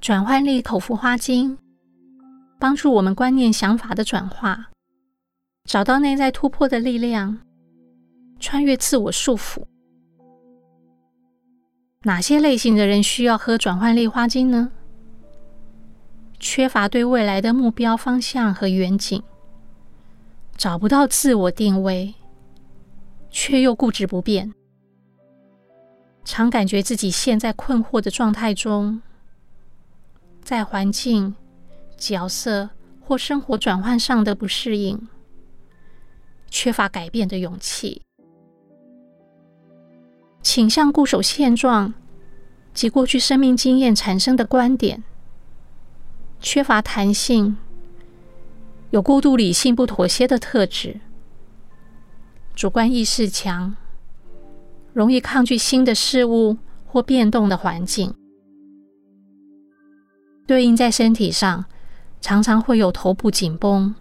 转换力口服花精，帮助我们观念想法的转化，找到内在突破的力量，穿越自我束缚。哪些类型的人需要喝转换力花精呢？缺乏对未来的目标方向和远景，找不到自我定位，却又固执不变，常感觉自己陷在困惑的状态中，在环境、角色或生活转换上的不适应，缺乏改变的勇气，倾向固守现状及过去生命经验产生的观点。缺乏弹性，有过度理性不妥协的特质，主观意识强，容易抗拒新的事物或变动的环境。对应在身体上，常常会有头部紧绷、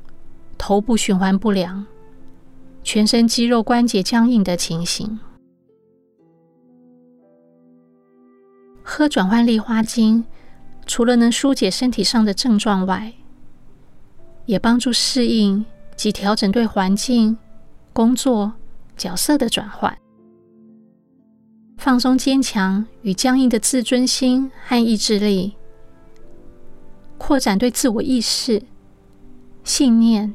头部循环不良、全身肌肉关节僵硬的情形。喝转换力花精。除了能纾解身体上的症状外，也帮助适应及调整对环境、工作、角色的转换，放松坚强与僵硬的自尊心和意志力，扩展对自我意识、信念、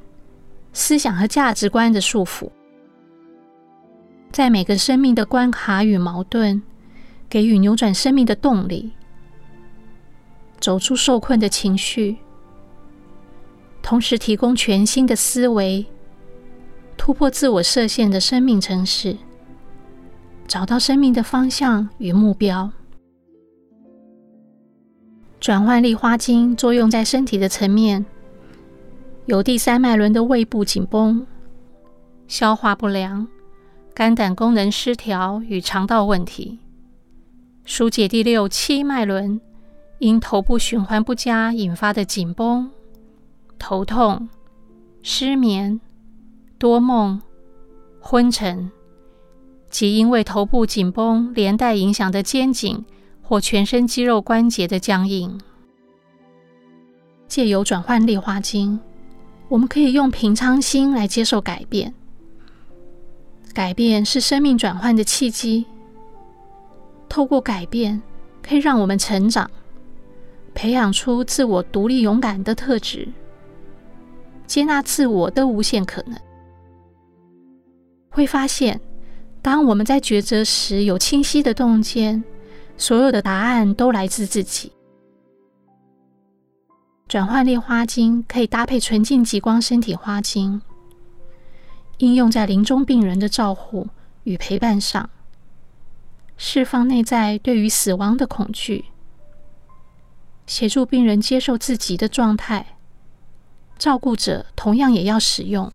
思想和价值观的束缚，在每个生命的关卡与矛盾，给予扭转生命的动力。走出受困的情绪，同时提供全新的思维，突破自我设限的生命程式，找到生命的方向与目标。转换力花精作用在身体的层面，有第三脉轮的胃部紧绷、消化不良、肝胆功能失调与肠道问题，纾解第六、七脉轮。因头部循环不佳引发的紧绷、头痛、失眠、多梦、昏沉，及因为头部紧绷连带影响的肩颈或全身肌肉关节的僵硬，借由转换力花精，我们可以用平常心来接受改变。改变是生命转换的契机，透过改变可以让我们成长。培养出自我独立勇敢的特质，接纳自我的无限可能。会发现，当我们在抉择时有清晰的洞见，所有的答案都来自自己。转换力花精可以搭配纯净极光身体花精，应用在临终病人的照护与陪伴上，释放内在对于死亡的恐惧。协助病人接受自己的状态，照顾者同样也要使用。